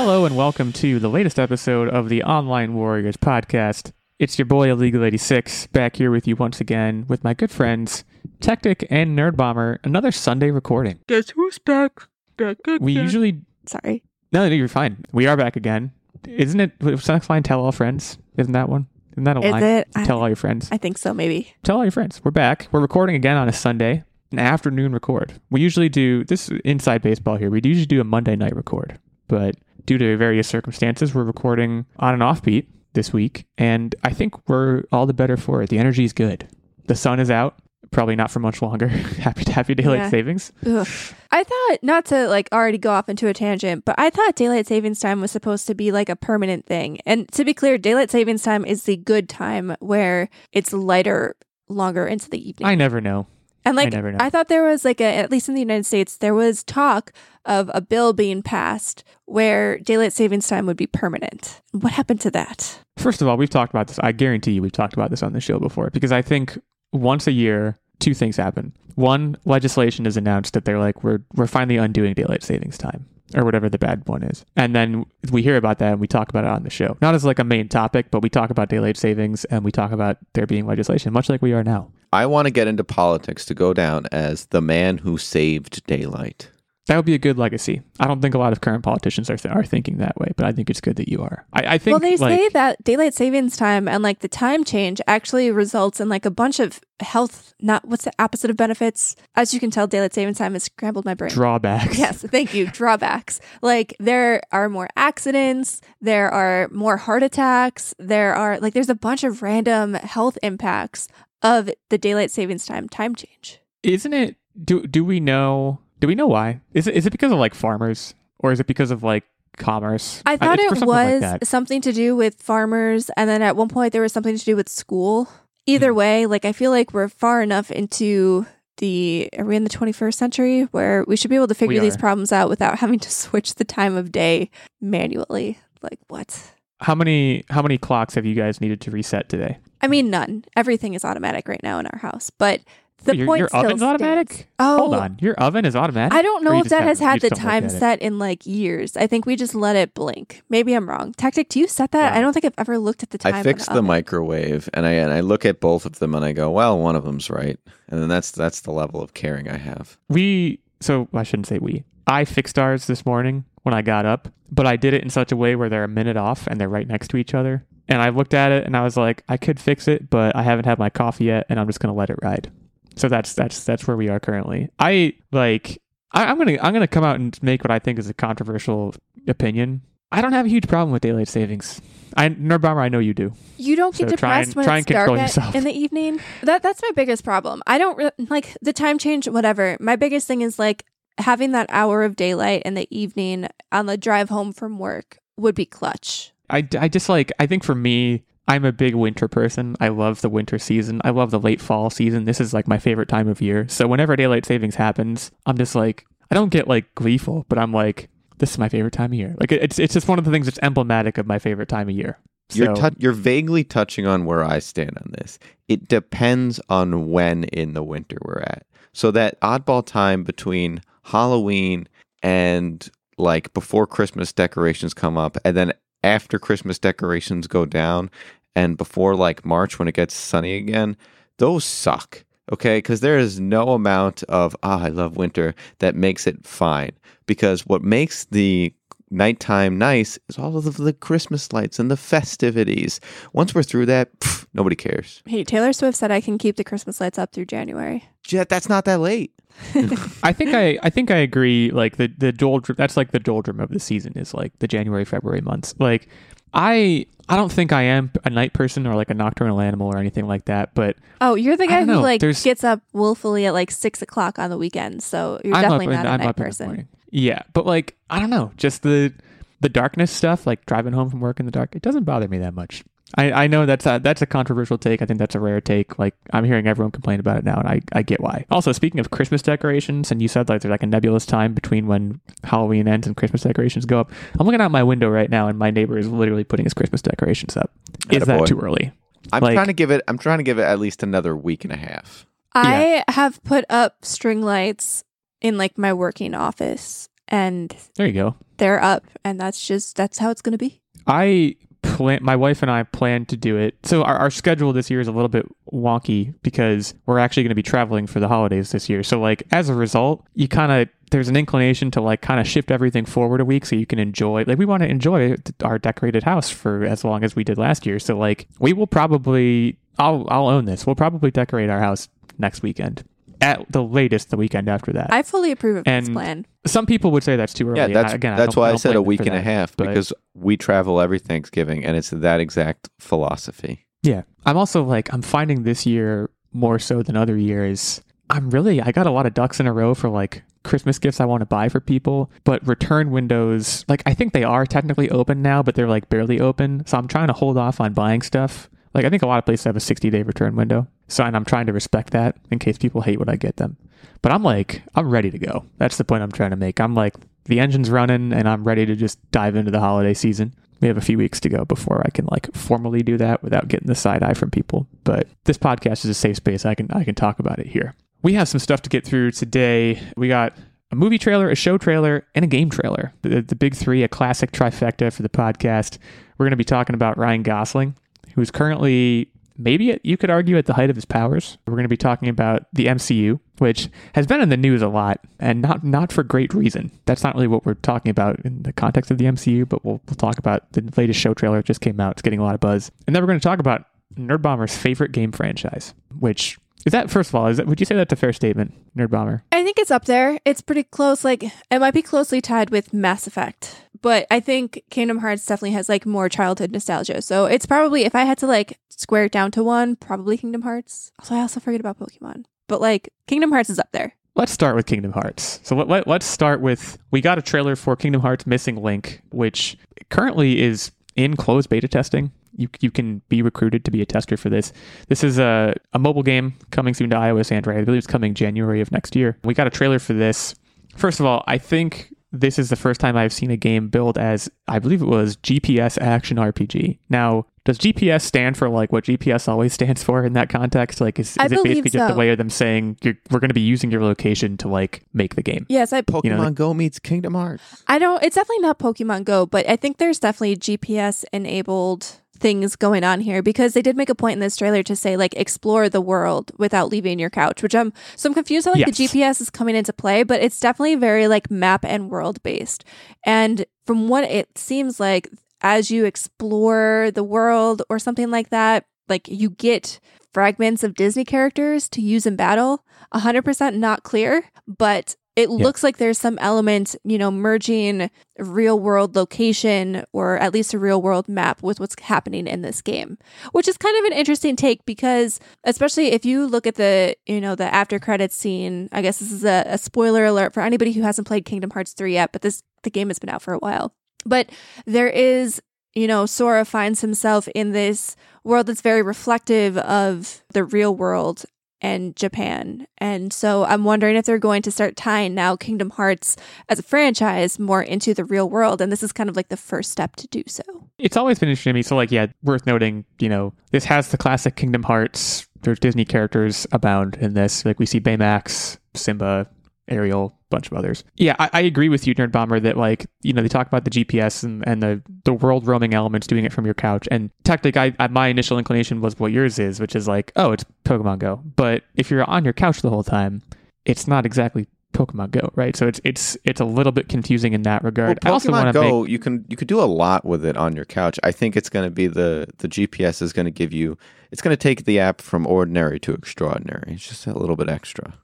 Hello and welcome to the latest episode of the Online Warriors podcast. It's your boy Illeagle 86 back here with you once again with my good friends Techtic and Nerd Bomber. Another Sunday recording. Guess who's back? Back again. We usually Sorry. no, no, you're fine. We are back again. Isn't it? What's the next line? Tell all friends. Isn't that one? Isn't that a Is line? it? I, Tell all your friends. I think so, maybe. Tell all your friends. We're back. We're recording again on a Sunday, an afternoon record. We usually do this is inside baseball here. We usually do a Monday night record, but due to various circumstances, we're recording on an offbeat this week, and I think we're all the better for it. The energy is good. The sun is out. Probably not for much longer. happy to happy daylight Yeah. savings. Ugh. I thought, not to like already go off into a tangent, but I thought daylight savings time was supposed to be like a permanent thing. And to be clear, daylight savings time is the good time where it's lighter longer into the evening. I never know. And like, know. I thought there was like a, at least in the United States, there was talk of a bill being passed where daylight savings time would be permanent. What happened to that? First of all, we've talked about this. I guarantee you we've talked about this on the show before because I think once a year, two things happen. One, legislation is announced that they're like, we're, we're finally undoing daylight savings time or whatever the bad one is. And then we hear about that and we talk about it on the show. Not as like a main topic, but we talk about daylight savings and we talk about there being legislation, much like we are now. I want to get into politics to go down as the man who saved daylight. That would be a good legacy. I don't think a lot of current politicians are, th- are thinking that way, but I think it's good that you are. I, I think well, they like, say that daylight savings time and like the time change actually results in like a bunch of health, not what's the opposite of benefits? As you can tell, daylight savings time has scrambled my brain. drawbacks. Yes, thank you. Drawbacks. Like there are more accidents, there are more heart attacks, there are like there's a bunch of random health impacts of the daylight savings time time change. isn't it do do we know do we know why is it is it because of like farmers or is it because of like commerce I thought it's it something was that. something to do with farmers, and then at one point there was something to do with school. Either Hmm. way, like I feel like we're far enough into the are we in the 21st century where we should be able to figure these problems out without having to switch the time of day manually. Like what? how many how many clocks have you guys needed to reset today I mean, none. Everything is automatic right now in our house, but the your, point your still oven's stands. automatic Oh, hold on your oven is automatic I don't know if that has had the time set in like years. I think we just let it blink. Maybe I'm wrong. Techtic, do you set that? Wow. I don't think I've ever looked at the time. I in fixed the oven. microwave and I and I look at both of them and I go, well, one of them's right. And then that's that's the level of caring I have. we so I shouldn't say we I fixed ours this morning when I got up but I did it in such a way where they're a minute off and they're right next to each other and I looked at it and I was like I could fix it but I haven't had my coffee yet and I'm just gonna let it ride so that's that's that's where we are currently I like I, I'm gonna I'm gonna come out and make what I think is a controversial opinion I don't have a huge problem with daylight savings I Nerd Bomber I know you do You don't get So depressed and- when try it's dark yourself. in the evening. That that's my biggest problem. I don't re- like the time change. Whatever. My biggest thing is like having that hour of daylight in the evening on the drive home from work would be clutch. I, I just like I think for me I'm a big winter person. I love the winter season. I love the late fall season. This is like my favorite time of year. So whenever daylight savings happens, I'm just like I don't get like gleeful, but I'm like this is my favorite time of year. Like it's it's just one of the things that's emblematic of my favorite time of year. You're So- tou- you're vaguely touching on where I stand on this. It depends on when in the winter we're at. So that oddball time between Halloween and like before Christmas decorations come up and then after Christmas decorations go down and before like March when it gets sunny again, those suck. Okay, because there is no amount of ah, I love winter that makes it fine. Because what makes the nighttime nice is all of the Christmas lights and the festivities. Once we're through that, pff, nobody cares. Hey, Taylor Swift said I can keep the Christmas lights up through January. Jet, that's not that late. I think I I think I agree like the the doldrum that's like the doldrum of the season is like the January February months. Like I I don't think I am a night person or like a nocturnal animal or anything like that, but Oh, you're the guy who know, like there's- gets up willfully at like six o'clock on the weekends. So you're I'm definitely up, not in, a I'm night up in the person. Yeah, but like I don't know, just the the darkness stuff, like driving home from work in the dark, it doesn't bother me that much. I, I know that's a, that's a controversial take. I think that's a rare take. Like I'm hearing everyone complain about it now, and I, I get why. Also, speaking of Christmas decorations, and you said like there's like a nebulous time between when Halloween ends and Christmas decorations go up. I'm looking out my window right now, and my neighbor is literally putting his Christmas decorations up. Is that Attaboy. too early? I'm Like- trying to give it. I'm trying to give it at least another week and a half. I have put up string lights in like my working office and There you go. they're up, and that's just that's how it's going to be. I plan. My wife and I plan to do it. So our, our schedule this year is a little bit wonky because we're actually going to be traveling for the holidays this year. So like as a result, you kind of there's an inclination to like kind of shift everything forward a week so you can enjoy like we want to enjoy our decorated house for as long as we did last year. So like we will probably I'll I'll own this. We'll probably decorate our house next weekend. At the latest, the weekend after that. I fully approve of this plan. Some people would say that's too early. Yeah, that's I- again, that's don't- why I, don't said a week for and a that, half but- because we travel every Thanksgiving and it's that exact philosophy. Yeah. I'm also like, I'm finding this year more so than other years. I'm really, I got a lot of ducks in a row for like Christmas gifts I want to buy for people, but return windows, like, I think they are technically open now, but they're like barely open. So I'm trying to hold off on buying stuff. Like, I think a lot of places have a 60 day return window. So, and I'm trying to respect that in case people hate what I get them. But I'm like, I'm ready to go. That's the point I'm trying to make. I'm like, the engine's running and I'm ready to just dive into the holiday season. We have a few weeks to go before I can like formally do that without getting the side eye from people. But this podcast is a safe space. I can I can talk about it here. We have some stuff to get through today. We got a movie trailer, a show trailer, and a game trailer. The, the big three, a classic trifecta for the podcast. We're going to be talking about Ryan Gosling, who's currently maybe you could argue at the height of his powers. We're going to be talking about the MCU, which has been in the news a lot and not not for great reason. That's not really what we're talking about in the context of the MCU, but we'll, we'll talk about the latest show trailer. Just came out. It's getting a lot of buzz. And then we're going to talk about Nerd Bomber's favorite game franchise, which is that first of all, is that would you say that's a fair statement, Nerd Bomber? I think it's up there. It's pretty close. Like it might be closely tied with Mass Effect, but I think Kingdom Hearts definitely has like more childhood nostalgia. So it's probably if I had to like square it down to one, probably Kingdom Hearts. Also, I also forget about Pokemon, but like Kingdom Hearts is up there. Let's start with Kingdom Hearts. So let, let, let's start with we got a trailer for Kingdom Hearts Missing Link, which currently is in closed beta testing. You, you can be recruited to be a tester for this. This is a, a mobile game coming soon to iOS, and Android. I believe it's coming January of next year. We got a trailer for this. First of all, I think this is the first time I've seen a game billed as, I believe it was GPS Action RPG. Now, does GPS stand for like what GPS always stands for in that context? Like, is, is it believe basically just so. a way of them saying you're, we're going to be using your location to like make the game? Yes, I Pokemon You know, Go meets Kingdom Hearts. I don't. It's definitely not Pokemon Go, but I think there's definitely GPS enabled things going on here because they did make a point in this trailer to say like explore the world without leaving your couch, which I'm so I'm confused how like the GPS is coming into play, but it's definitely very like map and world based. And from what it seems like, as you explore the world or something like that, like you get fragments of Disney characters to use in battle. 100% not clear, but it looks like there's some element, you know, merging real world location or at least a real world map with what's happening in this game, which is kind of an interesting take because, especially if you look at the, you know, the after credits scene, I guess this is a, a spoiler alert for anybody who hasn't played Kingdom Hearts 3 yet, but this, the game has been out for a while. But there is, you know, Sora finds himself in this world that's very reflective of the real world and Japan. And so I'm wondering if they're going to start tying now Kingdom Hearts as a franchise more into the real world. And this is kind of like the first step to do so. It's always been interesting to me. So, like, yeah, worth noting, you know, this has the classic Kingdom Hearts. There's Disney characters abound in this. Like, we see Baymax, Simba, Ariel, bunch of others. Yeah, I, I agree with you, Nerd Bomber, that, like, you know, they talk about the GPS and, and the, the world roaming elements doing it from your couch. And technically, I, I, my initial inclination was what yours is, which is like, oh, it's Pokemon Go. But if you're on your couch the whole time, it's not exactly Pokemon Go, right? So it's it's it's a little bit confusing in that Well, regard. I also Pokemon want to Go, make you can you could do a lot with it on your couch. I think it's going to be the the GPS is going to give you. It's going to take the app from ordinary to extraordinary. It's just a little bit extra.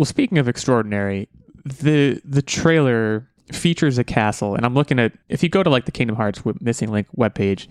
Well, speaking of extraordinary, the the trailer features a castle, and I'm looking at if you go to like the Kingdom Hearts Missing Link webpage,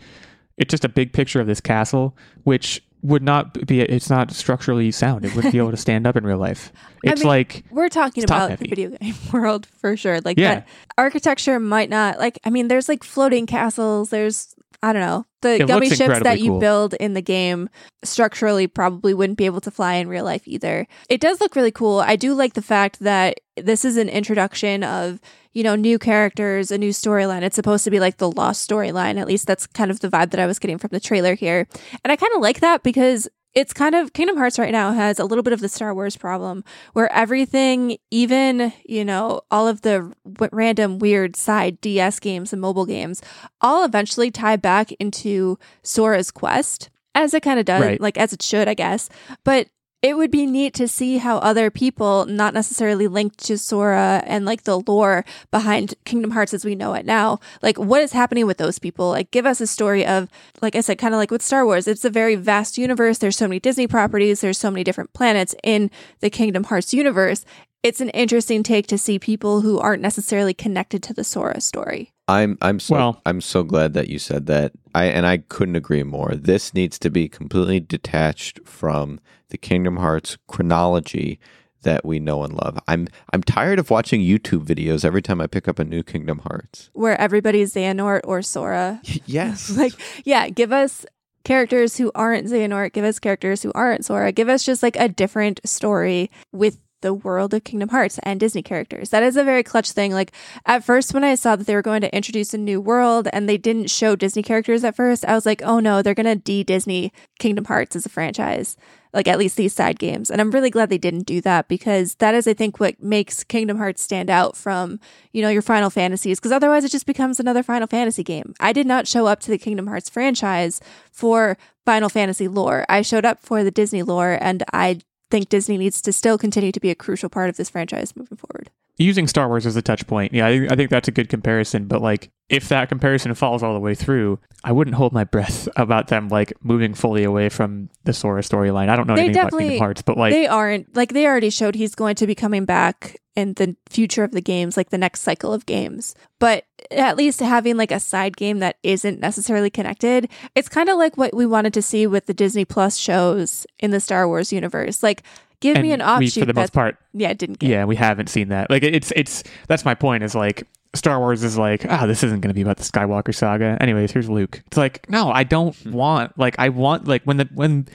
it's just a big picture of this castle, which would not be it's not structurally sound. It wouldn't be able to stand up in real life. I It's mean, like We're talking about heavy. the video game world for sure. Like Yeah. that architecture might not like I mean there's like floating castles, there's I don't know. The It gummy ships that you cool. build in the game structurally probably wouldn't be able to fly in real life either. It does look really cool. I do like the fact that this is an introduction of, you know, new characters, a new storyline. It's supposed to be like the lost storyline. At least that's kind of the vibe that I was getting from the trailer here. And I kind of like that because it's kind of Kingdom Hearts right now has a little bit of the Star Wars problem where everything, even, you know, all of the w- random weird side DS games and mobile games, all eventually tie back into Sora's quest, as it kind of does, Right. like as it should, I guess. But it would be neat to see how other people, not necessarily linked to Sora and like the lore behind Kingdom Hearts as we know it now, like what is happening with those people? Like, give us a story of, like I said, kind of like with Star Wars, it's a very vast universe. There's so many Disney properties, there's so many different planets in the Kingdom Hearts universe. It's an interesting take to see people who aren't necessarily connected to the Sora story. I'm I'm so Well- I'm so glad that you said that. I and I couldn't agree more. This needs to be completely detached from the Kingdom Hearts chronology that we know and love. I'm I'm tired of watching YouTube videos every time I pick up a new Kingdom Hearts. Where everybody's Xehanort or Sora. yes. like yeah give us characters who aren't Xehanort, give us characters who aren't Sora, give us just like a different story with the world of Kingdom Hearts and Disney characters. That is a very clutch thing. Like at first when I saw that they were going to introduce a new world and they didn't show Disney characters at first, I was like, "Oh no, they're going to de-Disney Kingdom Hearts as a franchise." Like at least these side games. And I'm really glad they didn't do that because that is I think what makes Kingdom Hearts stand out from, you know, your Final Fantasies because otherwise it just becomes another Final Fantasy game. I did not show up to the Kingdom Hearts franchise for Final Fantasy lore. I showed up for the Disney lore and I think Disney needs to still continue to be a crucial part of this franchise moving forward. using Star Wars as a touch point, yeah, I, I think that's a good comparison. But like, if that comparison falls all the way through, I wouldn't hold my breath about them like moving fully away from the Sora storyline. I don't know They anything about Kingdom Hearts, but like, they aren't like they already showed he's going to be coming back in the future of the games, like the next cycle of games. But at least having like a side game that isn't necessarily connected, it's kind of like what we wanted to see with the Disney Plus shows in the Star Wars universe. Like, give me an and we, for the most part, yeah it didn't get. yeah, we haven't seen that. Like, it's it's that's my point. Is like Star Wars is like, ah, this isn't going to be about the Skywalker saga. Anyways, here's Luke. It's like, no, I don't Hmm. want like I want like when the when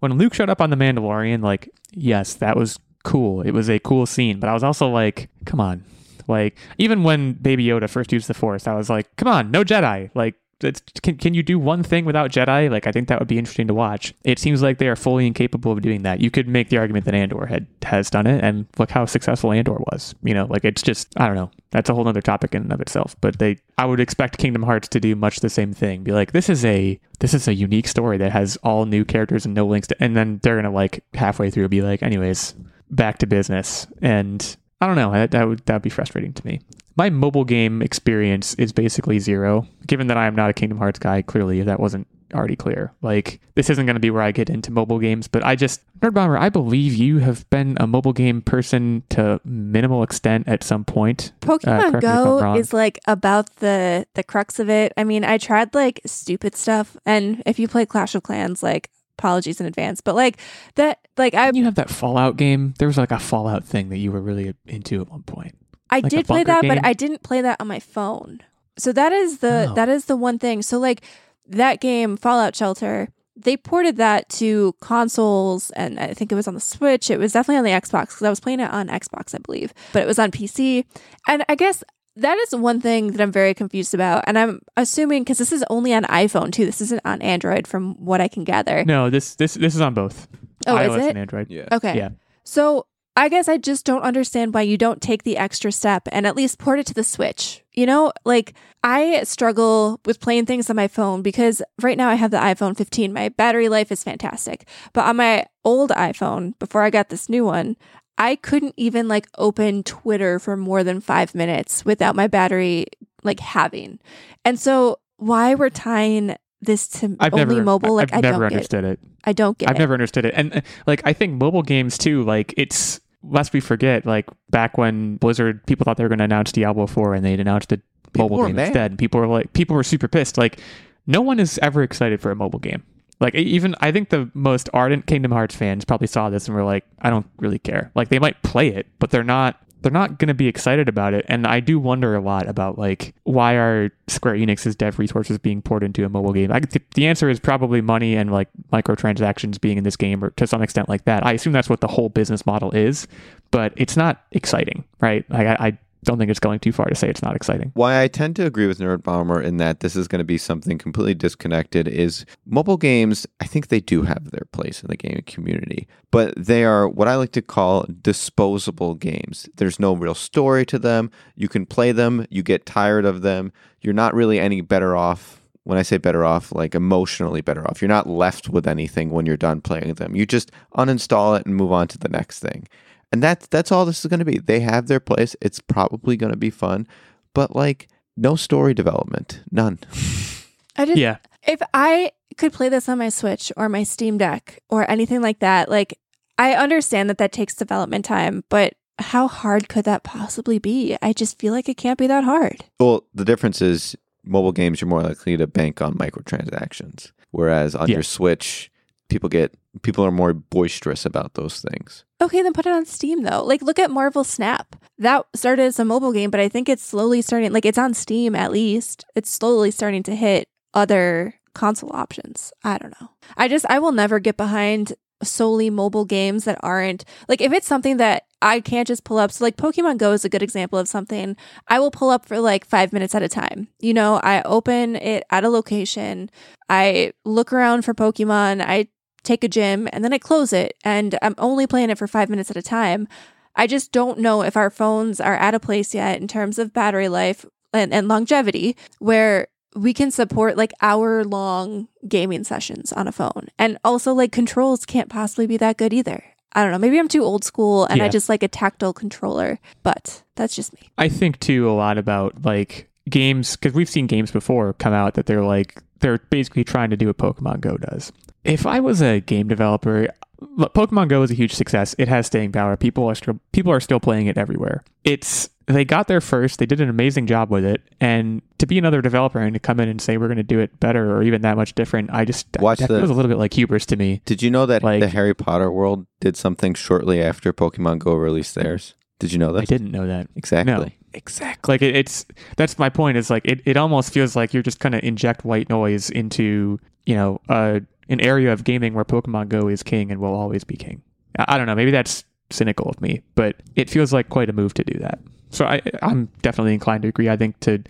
when Luke showed up on the Mandalorian, like, yes, that was cool. It was a cool scene, but I was also like, come on. Like, even when Baby Yoda first used the Force, I was like, come on, no Jedi. Like, it's, can, can you do one thing without Jedi? Like, I think that would be interesting to watch. It seems like they are fully incapable of doing that. You could make the argument that Andor had has done it, and look how successful Andor was. You know, like it's just I don't know. That's a whole other topic in and of itself. But they, I would expect Kingdom Hearts to do much the same thing. Be like, this is a this is a unique story that has all new characters and no links to, and then they're gonna like halfway through be like, anyways, back to business. And I don't know. That, that would that would be frustrating to me. My mobile game experience is basically zero. Given that I am not a Kingdom Hearts guy, clearly if that wasn't already clear. Like this isn't going to be where I get into mobile games, but I just Nerd Bomber, I believe you have been a mobile game person to minimal extent at some point. Uh, Pokemon me if I'm Go is like about the the crux of it. I mean, I tried like stupid stuff, and if you play Clash of Clans, like apologies in advance, but like that, like I You have that Fallout game. There was like a Fallout thing that you were really into at one point. I Like did play that, game? but I didn't play that on my phone. So that is the Oh. that is the one thing. So like that game, Fallout Shelter, they ported that to consoles, and I think it was on the Switch. It was definitely on the Xbox because I was playing it on Xbox, I believe, but it was on PC. And I guess that is one thing that I'm very confused about. And I'm assuming because this is only on iPhone too. This isn't on Android, from what I can gather. No, this this this is on both. Oh, is it? and Android. Yeah. Okay. Yeah. So I guess I just don't understand why you don't take the extra step and at least port it to the Switch. You know, like I struggle with playing things on my phone because right now I have the iPhone 15. My battery life is fantastic. But on my old iPhone, before I got this new one, I couldn't even like open Twitter for more than five minutes without my battery like having. And so why we're tying this to I've only never mobile, like I've I never don't get. understood it. I don't get I've it. never understood it. And uh, like I think mobile games too, like it's lest we forget, like back when Blizzard people thought they were going to announce Diablo 4 and they'd announced a People mobile game mad. instead. And people were like people were super pissed. Like no one is ever excited for a mobile game. Like even I think the most ardent Kingdom Hearts fans probably saw this and were like, I don't really care. Like they might play it, but they're not they're not going to be excited about it. And I do wonder a lot about like why are Square Enix's dev resources being poured into a mobile game? I, th- the answer is probably money and like microtransactions being in this game, or to some extent like that. I assume that's what the whole business model is, but it's not exciting, right? Like I, I don't think it's going too far to say it's not exciting. Why I tend to agree with Nerd Bomber in that this is going to be something completely disconnected is mobile games, I think they do have their place in the gaming community, but they are what I like to call disposable games. There's no real story to them. You can play them, you get tired of them. You're not really any better off when I say better off, like emotionally better off. You're not left with anything when you're done playing them. You just uninstall it and move on to the next thing. And that's that's all this is going to be. They have their place. It's probably going to be fun, but like no story development, none. I just Yeah. if I could play this on my Switch or my Steam Deck or anything like that, like I understand that that takes development time, but how hard could that possibly be? I just feel like it can't be that hard. Well, the difference is mobile games you're more likely to bank on microtransactions, whereas on Yeah. your Switch, people get people are more boisterous about those things. Okay, then put it on Steam though. Like look at Marvel Snap. That started as a mobile game, but I think it's slowly starting like it's on Steam at least. It's slowly starting to hit other console options. I don't know. I just I will never get behind solely mobile games that aren't like if it's something that I can't just pull up. So like Pokemon Go is a good example of something I will pull up for like 5 minutes at a time. You know, I open it at a location, I look around for Pokemon, I take a gym and then I close it and I'm only playing it for five minutes at a time. I just don't know if our phones are at a place yet in terms of battery life and, and longevity where we can support like hour long gaming sessions on a phone. And also, like, controls can't possibly be that good either. I don't know. Maybe I'm too old school and I just like a tactile controller, but that's just me. I think too a lot about like games because we've seen games before come out that they're like they're basically trying to do what Pokemon Go does. If I was a game developer, look, Pokemon Go is a huge success. It has staying power. People are still people are still playing it everywhere. It's they got there first. They did an amazing job with it, and to be another developer and to come in and say we're going to do it better or even that much different, I just Watch that the- feels a little bit like hubris to me. Did you know that Like- the Harry Potter world did something shortly after Pokemon Go released theirs? Did you know that? I didn't know that. Exactly. No, exactly. Like it, it's that's my point. Is like it, it almost feels like you're just kind of inject white noise into you know uh, an area of gaming where Pokemon Go is king and will always be king. I, I don't know. Maybe that's cynical of me, but it feels like quite a move to do that. So I, I'm definitely inclined to agree. I think to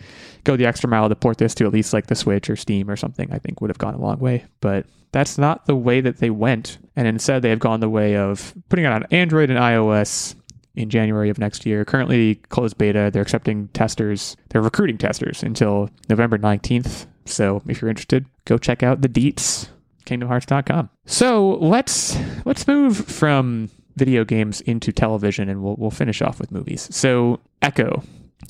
go the extra mile to port this to at least like the Switch or Steam or something, I think would have gone a long way. But that's not the way that they went, and instead they have gone the way of putting it on Android and iOS in January of next year. Currently closed beta. They're accepting testers. They're recruiting testers until November 19th. So if you're interested, go check out the deets, kingdomhearts.com. So let's let's move from video games into television and we'll we'll finish off with movies. So Echo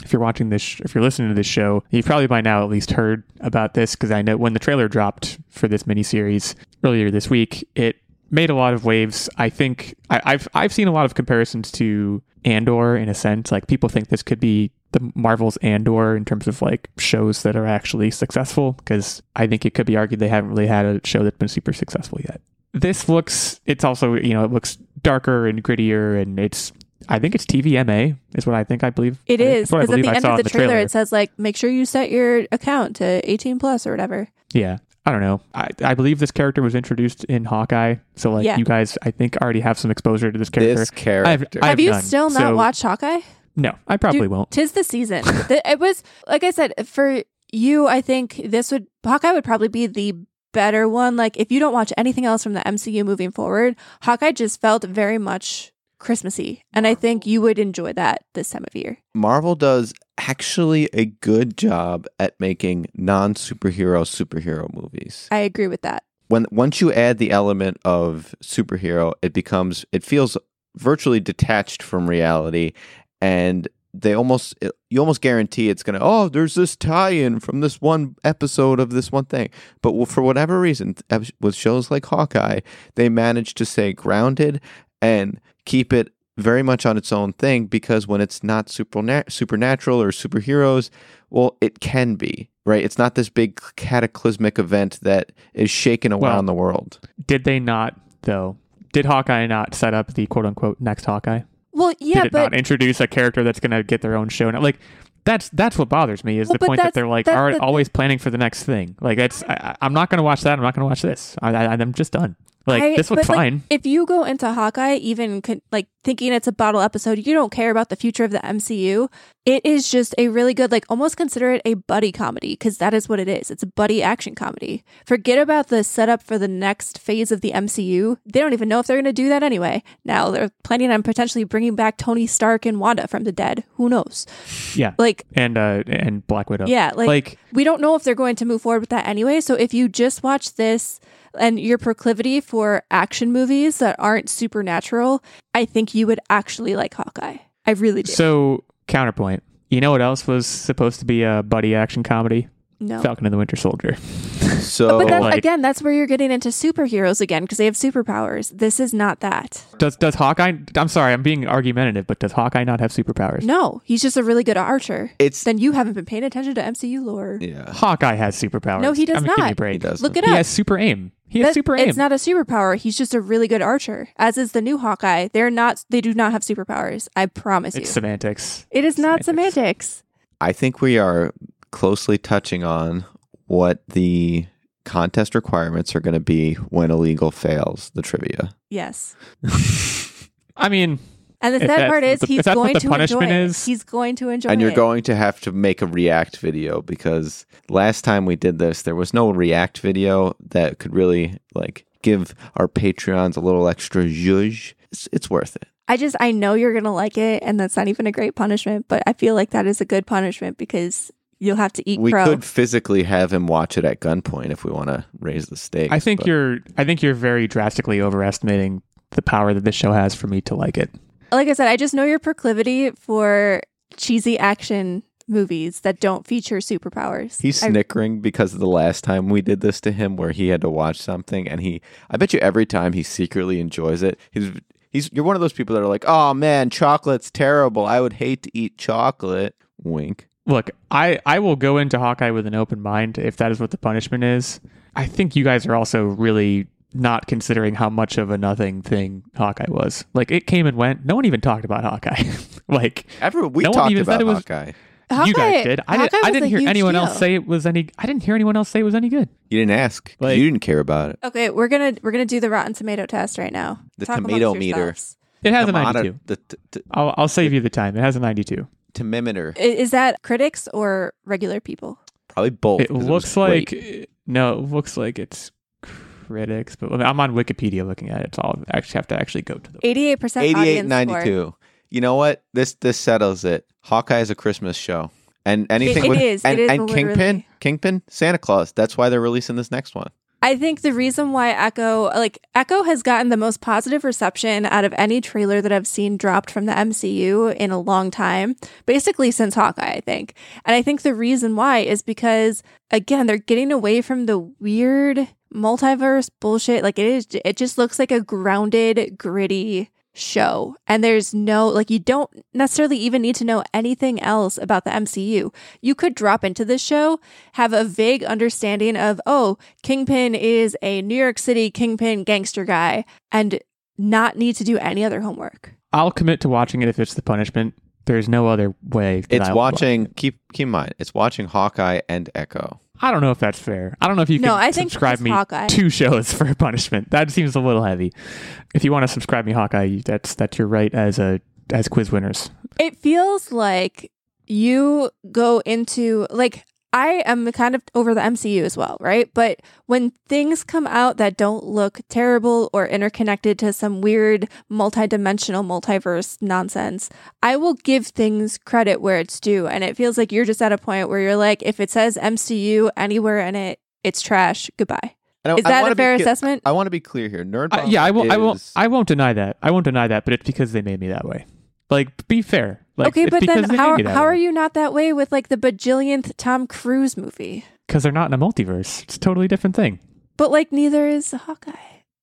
if you're watching this, if you're listening to this show, you've probably by now at least heard about this because I know when the trailer dropped for this miniseries earlier this week, it made a lot of waves. I think I, I've I've seen a lot of comparisons to Andor in a sense. Like people think this could be the Marvel's Andor in terms of like shows that are actually successful because I think it could be argued they haven't really had a show that's been super successful yet. This looks it's also you know it looks darker and grittier and it's I think it's TVMA is what I think I believe It is that's what I because at the I end of in the trailer, it says like make sure you set your account to 18 plus or whatever. Yeah. I don't know. I, I believe this character was introduced in Hawkeye. So, like, Yeah. you guys, I think, already have some exposure to this character. This character. I Have you none, still not so- watched Hawkeye? No, I probably Dude, won't. Tis the season. The- it was like I said for you. I think this would Hawkeye would probably be the better one. Like if you don't watch anything else from the MCU moving forward, Hawkeye just felt very much Christmassy, and I think you would enjoy that this time of year. Marvel does actually a good job at making non superhero superhero movies. I agree with that. When once you add the element of superhero, it becomes it feels virtually detached from reality, and they almost it- you almost guarantee it's gonna oh there's this tie-in from this one episode of this one thing, but for whatever reason with shows like Hawkeye, they manage to stay grounded and keep it very much on its own thing because when it's not supernat- supernatural or superheroes, well, it can be, right? It's not this big cataclysmic event that is shaking Well, around the world. Did they not, though? Did Hawkeye not set up the quote unquote next Hawkeye? Well, yeah, Did it but not introduce a character that's going to get their own show? Now, like, That's that's what bothers me is Well, the point that they're like that's are the always planning for the next thing. Like it's I, I- I'm not going to watch that. I'm not going to watch this. I, I, I'm just done. Like I- this looks but, like, fine. if you go into Hawkeye, even con- like thinking it's a bottle episode, you don't care about the future of the MCU. It is just a really good, like almost consider it a buddy comedy because that is what it is. It's a buddy action comedy. Forget about the setup for the next phase of the MCU. They don't even know if they're going to do that anyway. Now they're planning on potentially bringing back Tony Stark and Wanda from the dead. Who knows? yeah. Like, And uh and Black Widow. yeah, like, like we don't know if they're going to move forward with that anyway. So if you just watch this and your proclivity for action movies that aren't supernatural, I think you would actually like Hawkeye. I really do. so counterpoint. You know what else was supposed to be a buddy action comedy? no. Falcon and the Winter Soldier. So But that's, like- again, that's where you're getting into superheroes again because they have superpowers. This is not that. Does does Hawkeye? I'm sorry, I'm being argumentative, but does Hawkeye not have superpowers? No, he's just a really good archer. it's Then you haven't been paying attention to MCU lore. yeah. Hawkeye has superpowers. No, he does I mean, Give me a not. break. He does. Look it up. He has super aim. He has That- super aim. It's not a superpower. He's just a really good archer. As is the new Hawkeye. They're not. They do not have superpowers. I promise it's you. semantics. it is not semantics. semantics. I think we are closely touching on what the contest requirements are going to be when Illeagle fails the trivia. Yes. I mean, And the sad part what is the- he's if that's what going the to punishment enjoy is- it. He's going to enjoy and you're it. going to have to make a react video because last time we did this there was no react video that could really like give our patreons a little extra zhuzh. It's, it's worth it. I just I know you're gonna like it, and that's not even a great punishment, but I feel like that is a good punishment because you'll have to eat We crow. could physically have him watch it at gunpoint if we want to raise the stakes. I think but- you're. I think you're very drastically overestimating the power that this show has for me to like it. like I said, I just know your proclivity for cheesy action movies that don't feature superpowers. He's I- snickering because of the last time we did this to him where he had to watch something and he I bet you every time he secretly enjoys it. He's he's you're one of those people that are like, "Oh man, chocolate's terrible. I would hate to eat chocolate." Wink. Look, I I will go into Hawkeye with an open mind if that is what the punishment is. I think you guys are also really not considering how much of a nothing thing Hawkeye was. Like it came and went. No one even talked about Hawkeye. like Everyone we No talked even about it was- Hawkeye. you guys did. I, did, I didn't hear anyone deal. else say it was any. I didn't hear anyone else say it was any good. You didn't ask. Like- you didn't care about it. Okay, we're gonna we're gonna do the Rotten Tomato test right now. The Talk tomato meter. yourselves. It has a Tomato- 92. The t- t- I'll, I'll save you the time. It has a 92. Tomimeter. I- Is that critics or regular people? Probably both. It 'cause looks was like great. no. It looks like it's critics, but I'm on Wikipedia looking at it, so I'll actually have to actually go to the. Eighty-eight percent 88 audience 92. score. You know what? This this settles it. Hawkeye is a Christmas show. And anything it with is. and, It is and. Kingpin, Kingpin, Santa Claus. That's why they're releasing this next one. I think the reason why Echo, like Echo, has gotten the most positive reception out of any trailer that I've seen dropped from the MCU in a long time, basically since Hawkeye, I think. And I think the reason why is because again, they're getting away from the weird multiverse bullshit. Like it is, it just looks like a grounded, gritty show. And there's no, like, you don't necessarily even need to know anything else about the MCU. You could drop into this show, have a vague understanding of, oh, Kingpin is a New York City Kingpin gangster guy, and not need to do any other homework. I'll commit to watching it if it's the punishment. There's no other way. It's I will watch watching it. keep keep in mind, it's watching Hawkeye and Echo. I don't know if that's fair. I don't know if you can I think subscribe me Hawkeye. two shows for a punishment. That seems a little heavy. If you want to subscribe me Hawkeye, that's that's your right as a as quiz winners. It feels like you go into like I am kind of over the MCU as well, right? But when things come out that don't look terrible or interconnected to some weird multi-dimensional multiverse nonsense, I will give things credit where it's due. And it feels like you're just at a point where you're like, if it says MCU anywhere in it, it's trash. Goodbye. And I- Is that wanna a be fair assessment? I want to be clear here. Nerd Uh, yeah, I won't. I won't. I won't deny that. I won't deny that. But it's because they made me that way. Like, be fair. Like, okay, but then how made me that how are you not that way with like the bajillionth Tom Cruise movie? Because they're not in a multiverse. It's a totally different thing. But like neither is Hawkeye,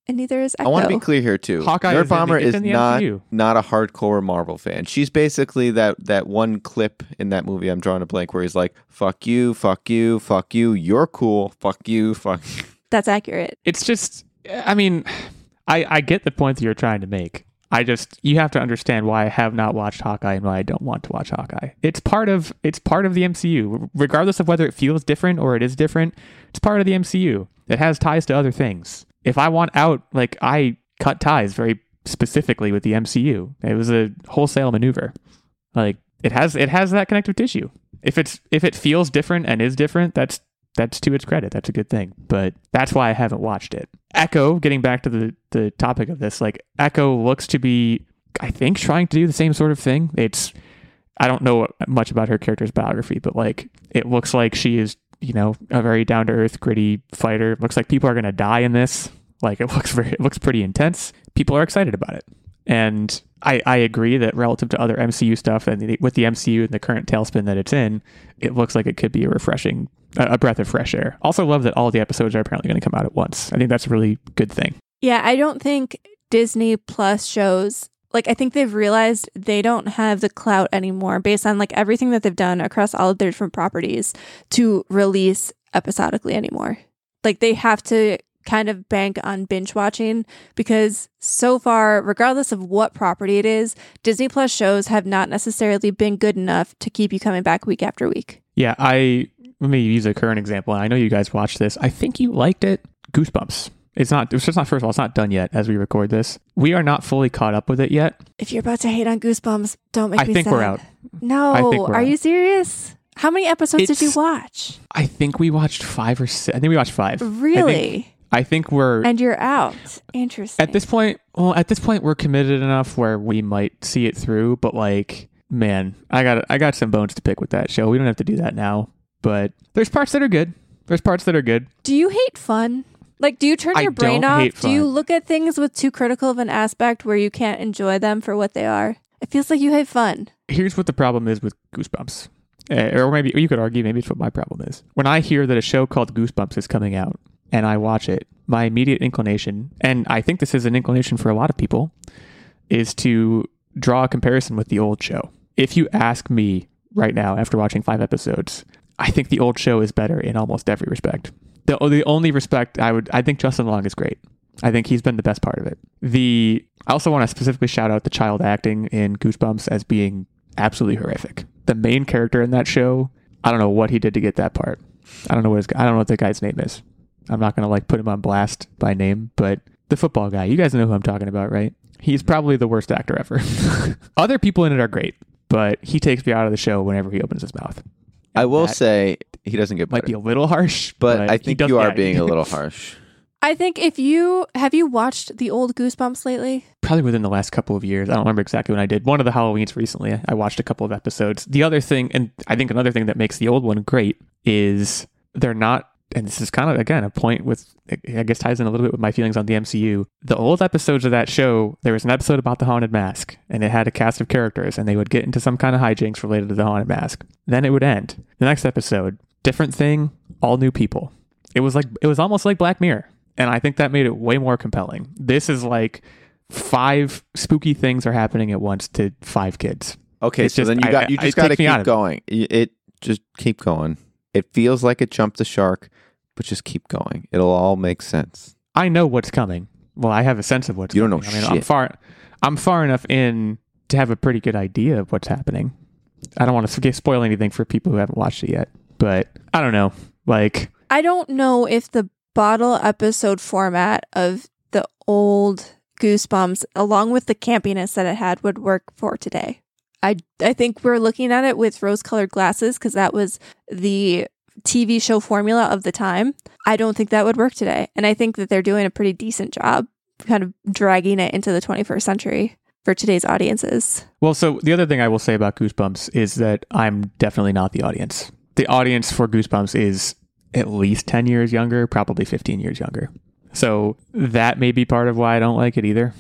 and neither is Echo. I want to be clear here too. Hawkeye Nerd is in the- Bomber is in the not MCU. not a hardcore Marvel fan. She's basically that that one clip in that movie. I'm drawing a blank where he's like, "Fuck you, fuck you, fuck you. You're cool. Fuck you, fuck." That's accurate. It's just. I mean, I I get the point that you're trying to make. I just you have to understand why I have not watched Hawkeye and why I don't want to watch Hawkeye. It's part of it's part of the MCU, regardless of whether it feels different or it is different. It's part of the MCU. It has ties to other things. If I want out, like I cut ties very specifically with the MCU. It was a wholesale maneuver. Like it has it has that connective tissue. If it's if it feels different and is different, that's that's to its credit. That's a good thing. But that's why I haven't watched it. Echo, getting back to the the topic of this, like Echo looks to be I think trying to do the same sort of thing. It's I don't know much about her character's biography, but like it looks like she is, you know, a very down to earth, gritty fighter. Looks like people are gonna die in this. Like it looks very it looks pretty intense. People are excited about it. And I, I agree that relative to other MCU stuff and the, with the MCU and the current tailspin that it's in, it looks like it could be a refreshing, a breath of fresh air. Also, love that all the episodes are apparently going to come out at once. I think that's a really good thing. Yeah, I don't think Disney Plus shows like I think they've realized they don't have the clout anymore based on like everything that they've done across all of their different properties to release episodically anymore. Like they have to kind of bank on binge watching because so far, regardless of what property it is, Disney Plus shows have not necessarily been good enough to keep you coming back week after week. Yeah, I let me use a current example. I know you guys watched this. I think you liked it. Goosebumps. It's not. It's just not. First of all, it's not done yet. As we record this, we are not fully caught up with it yet. If you're about to hate on Goosebumps, don't make I me think sad. we're out. No, I think we're are out. you serious? How many episodes did you watch? I think we watched five or six. I think we watched five. Really? I think we're and you're out. Interesting. at this point. Well, at this point, we're committed enough where we might see it through. But like, man, I got I got some bones to pick with that show. We don't have to do that now. But there's parts that are good. There's parts that are good. Do you hate fun? Like, do you turn I your brain don't off? hate Do you look at things with too critical of an aspect where you can't enjoy them for what they are? It feels like you hate fun. here's what the problem is with Goosebumps. Uh, or maybe you could argue maybe it's what my problem is. When I hear that a show called Goosebumps is coming out and I watch it, my immediate inclination, and I think this is an inclination for a lot of people, is to draw a comparison with the old show. If you ask me right now after watching five episodes, I think the old show is better in almost every respect. The oh, the only respect I would I think Justin Long is great. I think he's been the best part of it. The I also want to specifically shout out the child acting in Goosebumps as being absolutely horrific. The main character in that show, I don't know what he did to get that part. I don't know what his, I don't know what the guy's name is. I'm not gonna like put him on blast by name, but the football guy, you guys know who I'm talking about, right? He's probably the worst actor ever. Other people in it are great, but he takes me out of the show whenever he opens his mouth. I will say he doesn't get might better, be a little harsh, but, I think you are being a little harsh. I think if you have you watched the old Goosebumps lately? probably within the last couple of years. I don't remember exactly when I did. One of the Halloweens recently, I watched a couple of episodes. The other thing, and I think another thing that makes the old one great is they're not, and this is kind of, again, a point with, I guess ties in a little bit with my feelings on the MCU. The old episodes of that show, there was an episode about the Haunted Mask, and it had a cast of characters, and they would get into some kind of hijinks related to the Haunted Mask. Then it would end. The next episode, different thing, all new people. It was like, it was almost like Black Mirror. And I think that made it way more compelling. This is like, five spooky things are happening at once to five kids. Okay, It's so just- then you I- got you just got to takes me out keep of it. going. It just keep going. It feels like it jumped the shark, but just keep going. It'll all make sense. I know what's coming. Well, I have a sense of what's You don't know. I mean, I'm far I'm far enough in to have a pretty good idea of what's happening. I don't want to spoil anything for people who haven't watched it yet, but I don't know. Like I don't know if the bottle episode format of the old Goosebumps, along with the campiness that it had, would work for today. I I think we're looking at it with rose-colored glasses because that was the TV show formula of the time. I don't think that would work today, and I think that they're doing a pretty decent job, kind of dragging it into the 21st century for today's audiences. Well, so the other thing I will say about Goosebumps is that I'm definitely not the audience. The audience for Goosebumps is at least 10 years younger, probably 15 years younger. So that may be part of why I don't like it either.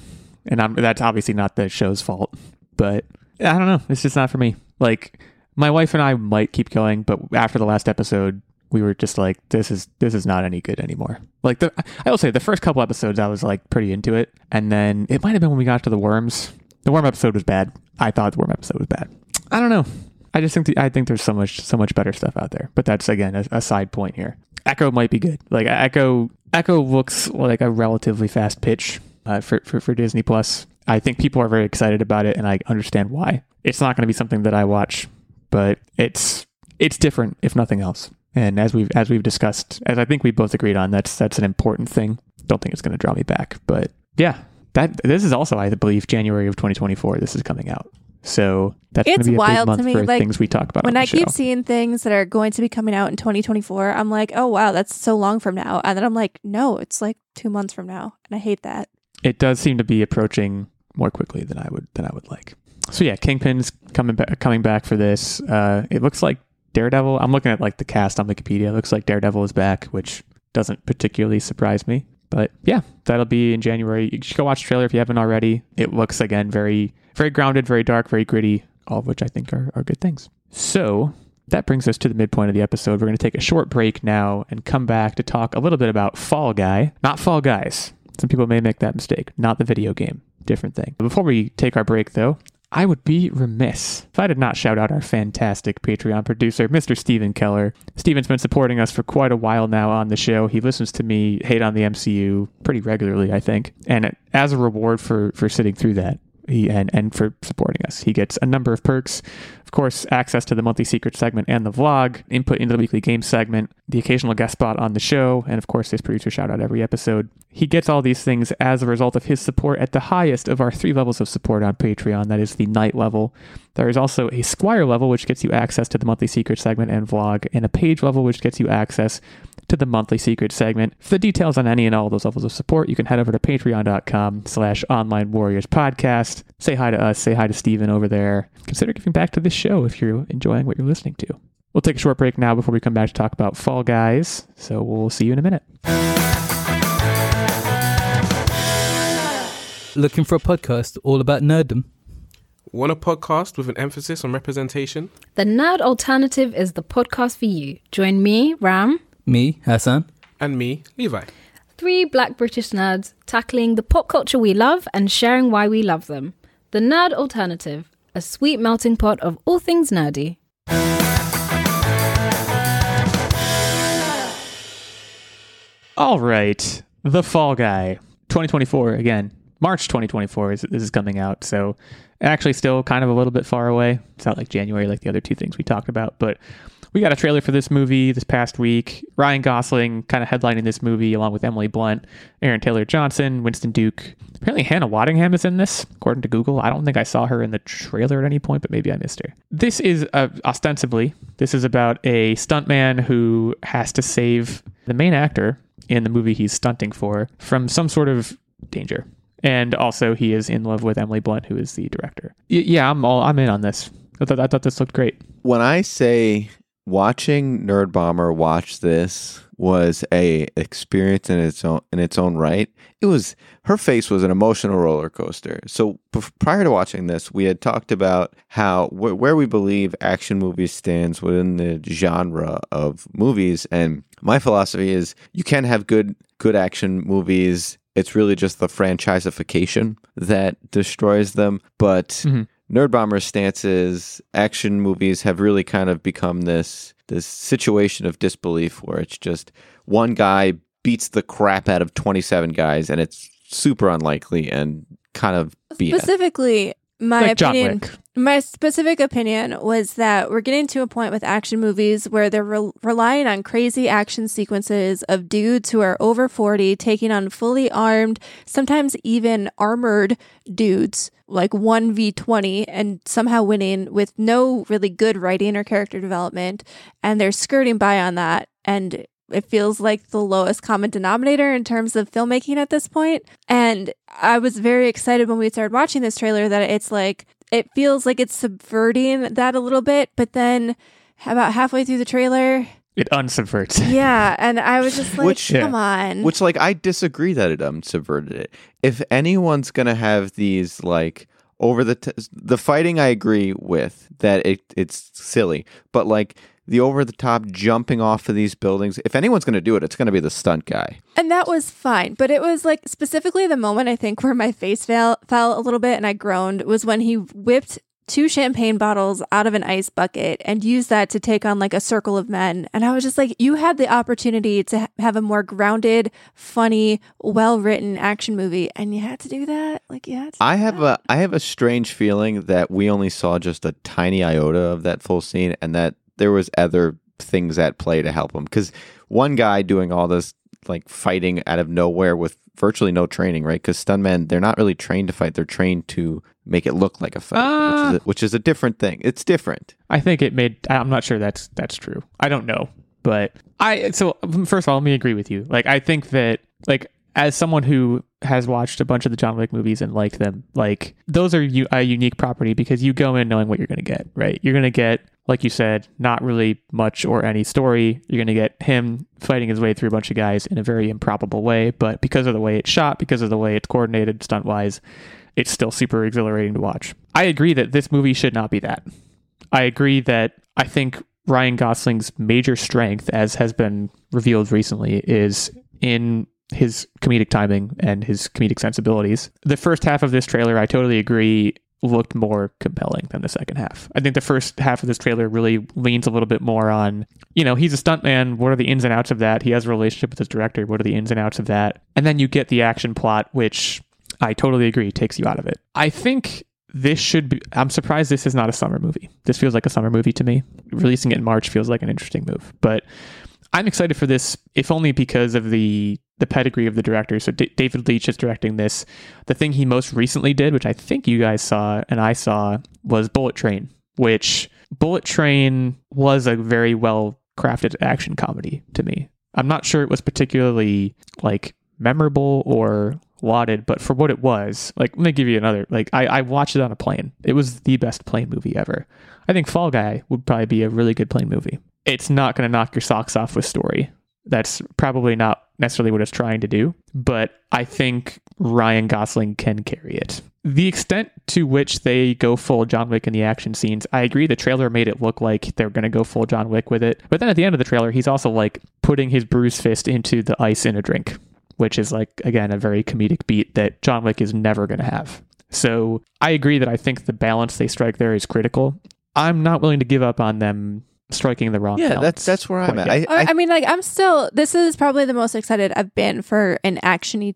And I'm, that's obviously not the show's fault, but I don't know. It's just not for me. Like my wife and I might keep going, but after the last episode, we were just like, this is this is not any good anymore. Like the, I will say the first couple episodes, I was like pretty into it, and then it might have been when we got to the worms. The worm episode was bad. I thought the worm episode was bad. I don't know. I just think the, I think there's so much so much better stuff out there. But that's again a, a side point here. Echo might be good. Like Echo Echo looks like a relatively fast pitch uh, for, for for Disney Plus. I think people are very excited about it, and I understand why. It's not going to be something that I watch, but it's it's different, if nothing else. And as we've as we've discussed, as I think we both agreed on, that's that's an important thing. Don't think it's going to draw me back, but yeah, that this is also, I believe, January of 2024. This is coming out, so that's going It's to be a big wild to month me, for like, things we talk about. when I show. keep seeing things that are going to be coming out in 2024, I'm like, oh wow, that's so long from now. And then I'm like, no, it's like two months from now, and I hate that. it does seem to be approaching more quickly than I would than I would like. So yeah, Kingpin's coming back coming back for this. Uh, it looks like Daredevil. I'm looking at like the cast on Wikipedia. It looks like Daredevil is back, which doesn't particularly surprise me. But yeah, that'll be in January. You should go watch the trailer if you haven't already. It looks again very very grounded, very dark, very gritty, all of which I think are, are good things. So that brings us to the midpoint of the episode. We're going to take a short break now and come back to talk a little bit about Fall Guy, not Fall Guys. Some people may make that mistake, not the video game. Different thing. Before we take our break, though, I would be remiss if I did not shout out our fantastic Patreon producer, Mr. Steven Keller. Steven's been supporting us for quite a while now on the show. He listens to me hate on the MCU pretty regularly, I think. And as a reward for for sitting through that, he and and for supporting us. He gets a number of perks. Of course, access to the monthly secret segment and the vlog, input into the weekly game segment, the occasional guest spot on the show, and of course, his producer shout out every episode. He gets all these things as a result of his support at the highest of our three levels of support on Patreon. That is the knight level. There is also a Squire level, which gets you access to the monthly secret segment and vlog, and a page level, which gets you access to the monthly secret segment. For the details on any and all those levels of support, you can head over to patreon.com slash online warriors podcast. Say hi to us, say hi to Steven over there. Consider giving back to this show if you're enjoying what you're listening to. We'll take a short break now before we come back to talk about Fall Guys. So we'll see you in a minute. Looking for a podcast all about nerddom? Want a podcast with an emphasis on representation? The Nerd Alternative is the podcast for you. Join me, Ram, Me, Hassan. And me, Levi. three black British nerds tackling the pop culture we love and sharing why we love them. The Nerd Alternative, a sweet melting pot of all things nerdy. All right. The Fall Guy 2024 again. March 2024 is this is coming out. So actually still kind of a little bit far away. It's not like January like the other two things we talked about, but we got a trailer for this movie this past week. Ryan Gosling kind of headlining this movie along with Emily Blunt, Aaron Taylor Johnson, Winston Duke. Apparently Hannah Waddingham is in this, according to Google. I don't think I saw her in the trailer at any point, but maybe I missed her. This is uh, ostensibly this is about a stuntman who has to save the main actor in the movie he's stunting for from some sort of danger. And also, he is in love with Emily Blunt, who is the director. Y- yeah, I'm all I'm in on this. I thought, I thought this looked great. when I say watching Nerdbomber watch this was a experience in its own in its own right. It was her face was an emotional roller coaster. So bef- prior to watching this, we had talked about how wh- where we believe action movies stands within the genre of movies, and my philosophy is you can have good good action movies. It's really just the franchiseification that destroys them, but. Mhm. Nerdbomber's stance is action movies have really kind of become this this situation of disbelief where it's just one guy beats the crap out of 27 guys and it's super unlikely and kind of BS. Specifically, my like opinion. My specific opinion was that we're getting to a point with action movies where they're re- relying on crazy action sequences of dudes who are over 40 taking on fully armed, sometimes even armored dudes, like 1v20, and somehow winning with no really good writing or character development. And they're skirting by on that. And it feels like the lowest common denominator in terms of filmmaking at this point. And I was very excited when we started watching this trailer that it's like, it feels like it's subverting that a little bit. But then about halfway through the trailer, It unsubverts. yeah. And I was just like, Which- come on. Which like I disagree that it um subverted it. If anyone's going to have these like over the t- the fighting I agree with that it it's silly, but like the over the top jumping off of these buildings, if anyone's going to do it, it's going to be the stunt guy. And that was fine. But it was like specifically the moment I think where my face fell, fell a little bit and I groaned was when he whipped two champagne bottles out of an ice bucket and use that to take on like a circle of men. And I was just like, you had the opportunity to ha- have a more grounded, funny, well written action movie, and you had to do that. Like, yeah. I have that. a I have a strange feeling that we only saw just a tiny iota of that full scene, and that there was other things at play to help him. Because one guy doing all this like fighting out of nowhere with virtually no training, right? Because stuntmen they're not really trained to fight; they're trained to make it look like a fight, which, is Ah. a, which is a different thing. It's different. I think it made. I'm not sure that's that's true. I don't know, but I. So first of all, let me agree with you. Like I think that like as someone who has watched a bunch of the John Wick movies and liked them, like those are u- a unique property because you go in knowing what you're going to get. Right? You're going to get, like you said, not really much or any story. You're going to get him fighting his way through a bunch of guys in a very improbable way, but because of the way it's shot, because of the way it's coordinated stunt wise, it's still super exhilarating to watch. I agree that this movie should not be that. I agree that I think Ryan Gosling's major strength, as has been revealed recently, is in his comedic timing and his comedic sensibilities. The first half of this trailer, I totally agree, looked more compelling than the second half. I think the first half of this trailer really leans a little bit more on, you know, he's a stuntman. What are the ins and outs of that? He has a relationship with his director. What are the ins and outs of that? And then you get the action plot, which I totally agree takes you out of it. I think this should be I'm surprised this is not a summer movie. This feels like a summer movie to me. Releasing it in March feels like an interesting move. But I'm excited for this if only because of the the pedigree of the director. So D- David Leitch is directing this. The thing he most recently did, which I think you guys saw and I saw, was Bullet Train, which Bullet Train was a very well crafted action comedy to me. I'm not sure it was particularly like memorable or lauded, but for what it was, like let me give you another. Like I, I watched it on a plane. It was the best plane movie ever. I think Fall Guy would probably be a really good plane movie. It's not going to knock your socks off with story. That's probably not necessarily what it's trying to do, but I think Ryan Gosling can carry it. The extent to which they go full John Wick in the action scenes, I agree. The trailer made it look like they're going to go full John Wick with it. But then at the end of the trailer, he's also like putting his bruised fist into the ice in a drink, which is like, again, a very comedic beat that John Wick is never going to have. So I agree that I think the balance they strike there is critical. I'm not willing to give up on them striking the wrong Yeah, balance that's that's where I'm at. I, I, I mean, like, I'm still, this is probably the most excited I've been for an action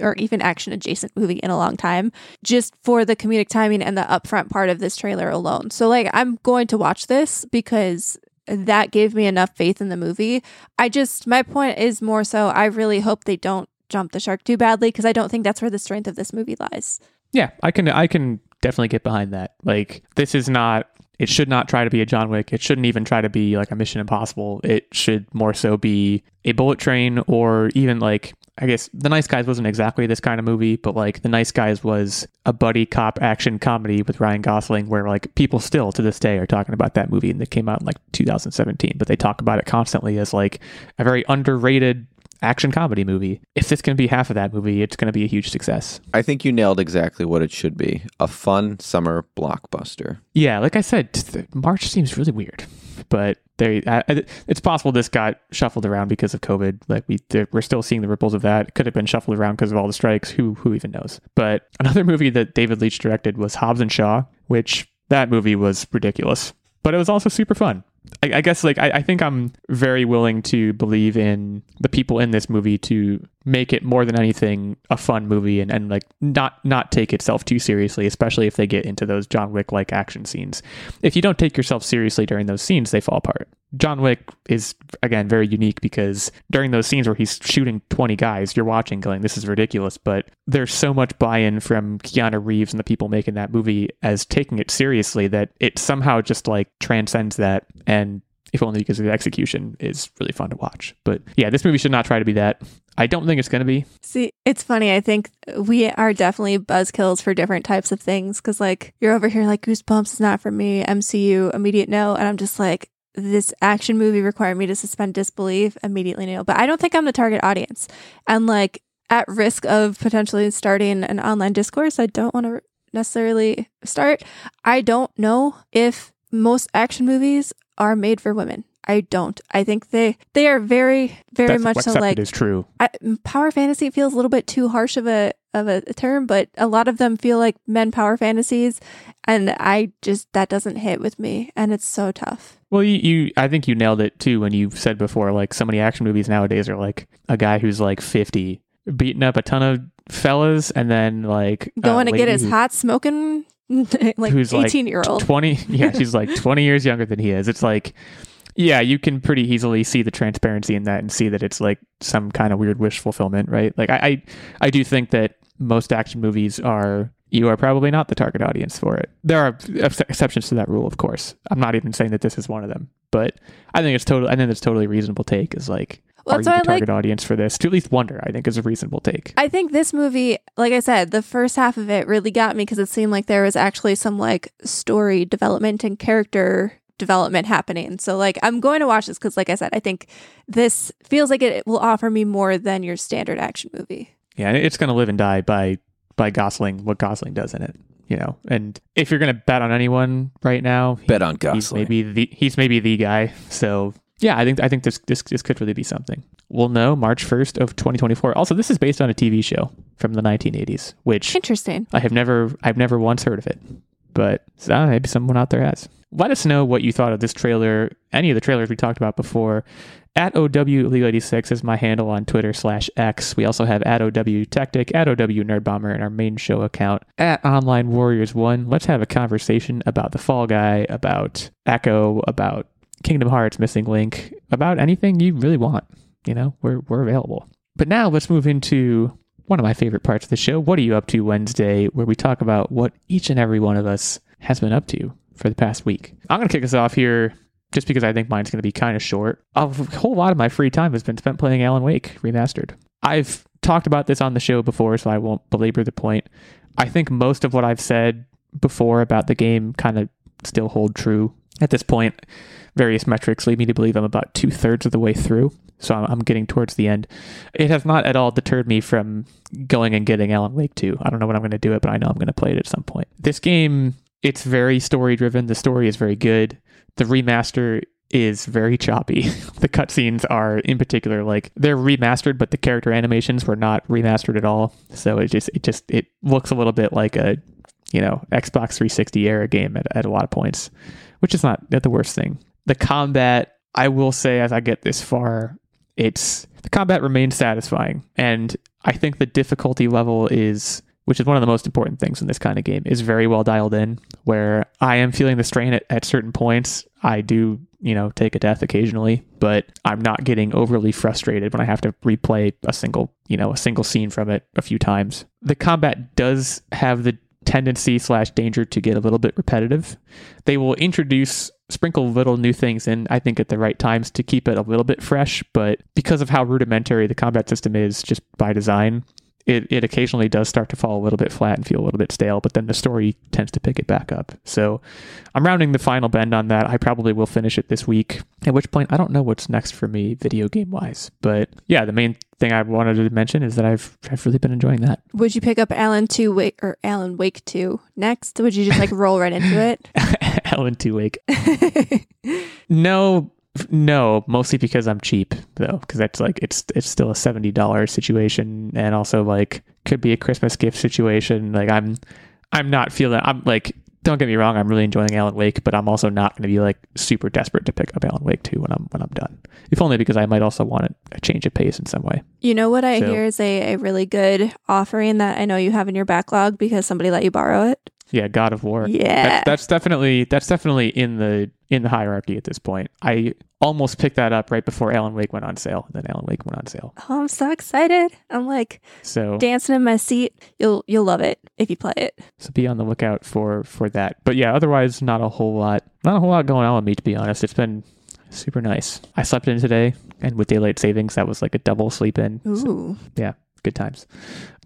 or even action adjacent movie in a long time, just for the comedic timing and the upfront part of this trailer alone. So, like, I'm going to watch this because that gave me enough faith in the movie. I just, my point is more so, I really hope they don't jump the shark too badly because I don't think that's where the strength of this movie lies. Yeah, I can I can definitely get behind that. Like this is not it should not try to be a John Wick. It shouldn't even try to be like a Mission Impossible. It should more so be a Bullet Train or even like I guess The Nice Guys wasn't exactly this kind of movie, but like The Nice Guys was a buddy cop action comedy with Ryan Gosling where like people still to this day are talking about that movie and it came out in like 2017, but they talk about it constantly as like a very underrated action comedy movie. If this can be half of that movie, it's going to be a huge success. I think you nailed exactly what it should be a fun summer blockbuster. Yeah, like I said, March seems really weird, but I- it's possible this got shuffled around because of COVID. Like we, we're still seeing the ripples of that. It could have been shuffled around because of all the strikes. Who who even knows? But another movie that David Leitch directed was Hobbs and Shaw, which that movie was ridiculous, but it was also super fun. I, I guess like I, I think I'm very willing to believe in the people in this movie to make it more than anything a fun movie and, and like not not take itself too seriously, especially if they get into those John Wick like action scenes. If you don't take yourself seriously during those scenes, they fall apart. John Wick is again very unique because during those scenes where he's shooting 20 guys, you're watching going, this is ridiculous. But there's so much buy in from Keanu Reeves and the people making that movie as taking it seriously that it somehow just like transcends that. And if only because the execution is really fun to watch. But yeah, this movie should not try to be that. I don't think it's going to be. See, it's funny. I think we are definitely buzzkills for different types of things because, like, you're over here like Goosebumps is not for me, MCU, immediate no. And I'm just like, this action movie required me to suspend disbelief, immediately no. But I don't think I'm the target audience. And, like, at risk of potentially starting an online discourse, I don't want to necessarily start. I don't know if most action movies are made for women. I don't. I think they they are very very That's much so like is true. I, power fantasy feels a little bit too harsh of a of a, a term, but a lot of them feel like men power fantasies, and I just that doesn't hit with me, and it's so tough. Well, you, you, I think you nailed it too when you said before, like so many action movies nowadays are like a guy who's like 50 beating up a ton of fellas and then like Going uh, to get his hot smoking like Who's, like, eighteen year old. 20 yeah she's like 20 years younger than he is. It's like yeah you can pretty easily see the transparency in that and see that it's like some kind of weird wish fulfillment right? Like i i, I do think that most action movies are you are probably not the target audience for it. There are ex- exceptions to that rule of course. I'm not even saying that this is one of them but i think it's totally i think it's totally reasonable take is like Well, are you the why I like target audience for this to at least wonder i think is a reasonable take I think this movie, like I said, the first half of it really got me because it seemed like there was actually some like story development and character development happening. So like I'm going to watch this because, like I said, I think this feels like it will offer me more than your standard action movie. Yeah, it's going to live and die by by Gosling, what Gosling does in it, you know. And if you're going to bet on anyone right now, Bet on he's Gosling. maybe the he's maybe the guy. So yeah, I think I think this this this could really be something. We'll know March first of 2024. Also, this is based on a TV show from the 1980s, which Interesting. I have never I've never once heard of it, but maybe someone out there has. Let us know what you thought of this trailer, any of the trailers we talked about before. At OW Illeagle 86 is my handle on Twitter slash X. We also have at OW Techtic, at OW Nerdbomber, and our main show account at Online Warriors One. Let's have a conversation about the Fall Guy, about Echo, about Kingdom Hearts, Missing Link, about anything you really want. You know, we're we're available. But now let's move into one of my favorite parts of the show. What are you up to Wednesday, where we talk about what each and every one of us has been up to for the past week. I'm going to kick us off here just because I think mine's going to be kind of short. A whole lot of my free time has been spent playing Alan Wake Remastered. I've talked about this on the show before, so I won't belabor the point. I think most of what I've said before about the game kind of still hold true at this point. Various metrics lead me to believe I'm about two thirds of the way through, so I'm, getting towards the end. It has not at all deterred me from going and getting Alan Wake 2. I don't know when I'm going to do it, but I know I'm going to play it at some point. This game, it's very story driven. The story is very good. The remaster is very choppy. the cutscenes are, in particular, like they're remastered, but the character animations were not remastered at all. So it just, it just, it looks a little bit like a, you know, Xbox 360 era game at, at a lot of points, which is not the worst thing. The combat, I will say, as I get this far, it's the combat remains satisfying, and I think the difficulty level is, which is one of the most important things in this kind of game, is very well dialed in. Where I am feeling the strain at, at certain points, I do, you know, take a death occasionally, but I'm not getting overly frustrated when I have to replay a single, you know, a single scene from it a few times. The combat does have the tendency slash danger to get a little bit repetitive. They will introduce sprinkle little new things in, I think, at the right times to keep it a little bit fresh. But because of how rudimentary the combat system is, just by design, it, it occasionally does start to fall a little bit flat and feel a little bit stale, but then the story tends to pick it back up. So I'm rounding the final bend on that. I probably will finish it this week, at which point I don't know what's next for me video game wise. But yeah, the main thing I wanted to mention is that I've, I've really been enjoying that. Would you pick up Alan two Wake or Alan Wake two next? Would you just like roll right into it? Alan Two Wake. No, no, mostly because I'm cheap though, because that's like it's it's still a seventy dollars situation, and also like could be a Christmas gift situation. Like I'm, I'm not feeling. I'm like, don't get me wrong, I'm really enjoying Alan Wake, but I'm also not going to be like super desperate to pick up Alan Wake two when I'm when I'm done. If only because I might also want a, change of pace in some way. You know what I So- hear is a, a really good offering that I know you have in your backlog because somebody let you borrow it. Yeah, God of War. Yeah. That's, that's definitely that's definitely in the in the hierarchy at this point. I almost picked that up right before Alan Wake went on sale. and Then Alan Wake went on sale. Oh, I'm so excited. I'm like So dancing in my seat. You'll you'll love it if you play it. So be on the lookout for for that. But yeah, otherwise not a whole lot. Not a whole lot going on with me to be honest. It's been super nice. I slept in today and with daylight savings that was like a double sleep in. So, Ooh. good times.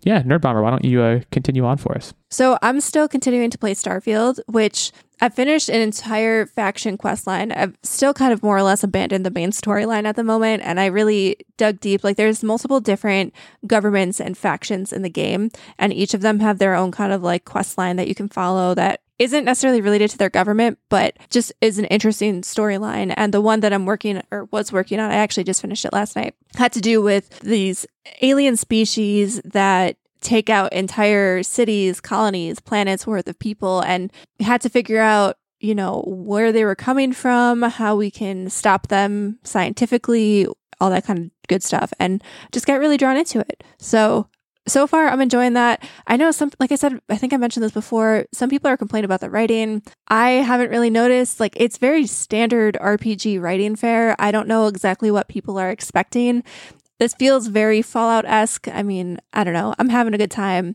Yeah, Nerdbomber, why don't you uh, continue on for us? So I'm still continuing to play Starfield, which I finished an entire faction quest line. I've still kind of more or less abandoned the main storyline at the moment, and I really dug deep. Like there's multiple different governments and factions in the game, and each of them have their own kind of like quest line that you can follow that isn't necessarily related to their government, but just is an interesting storyline. And the one that I'm working or was working on, I actually just finished it last night, had to do with these alien species that take out entire cities, colonies, planets worth of people and had to figure out, you know, where they were coming from, how we can stop them scientifically, all that kind of good stuff and just get really drawn into it. So so far I'm enjoying that. I know some like I said, I think I mentioned this before, some people are complaining about the writing. I haven't really noticed like it's very standard RPG writing fare. I don't know exactly what people are expecting. This feels very Fallout-esque. I mean, I don't know. I'm having a good time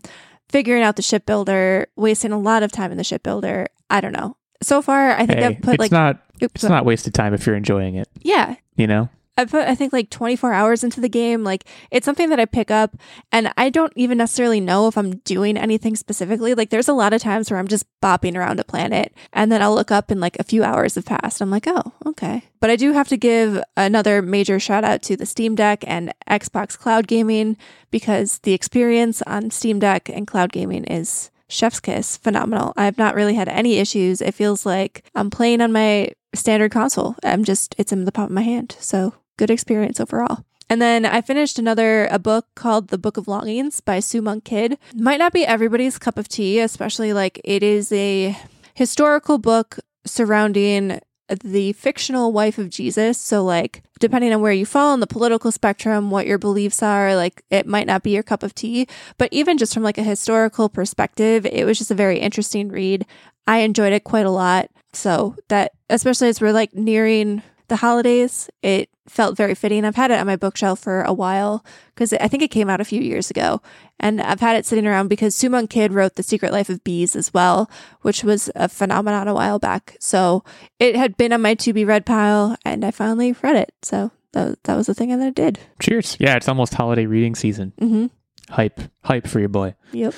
figuring out the shipbuilder, wasting a lot of time in the shipbuilder. I don't know. So far, I think Hey, I've put it's like not Oops, it's not wasted time if you're enjoying it. yeah, You know. I put I think like 24 hours into the game. Like it's something that I pick up and I don't even necessarily know if I'm doing anything specifically. Like there's a lot of times where I'm just bopping around a planet and then I'll look up and like a few hours have passed. I'm like, "Oh, okay." But I do have to give another major shout out to the Steam Deck and Xbox Cloud Gaming because the experience on Steam Deck and cloud gaming is chef's kiss phenomenal i've not really had any issues it feels like i'm playing on my standard console i'm just it's in the palm of my hand so good experience overall and then I finished another a book called The Book of Longings by Sue Monk Kidd. Might not be everybody's cup of tea, especially like it is a historical book surrounding the fictional wife of Jesus. So like depending on where you fall on the political spectrum, what your beliefs are, like it might not be your cup of tea, but even just from like a historical perspective, it was just a very interesting read. I enjoyed it quite a lot. So that especially as we're like nearing the holidays, it felt very fitting. I've had it on my bookshelf for a while because I think it came out a few years ago. And I've had it sitting around because Sue Monk Kidd wrote The Secret Life of Bees as well, which was a phenomenon a while back. So it had been on my to be read pile and I finally read it. So that, that was the thing that I did. Cheers. Yeah, it's almost holiday reading season. Mm-hmm. Hype. Hype for your boy. Yep.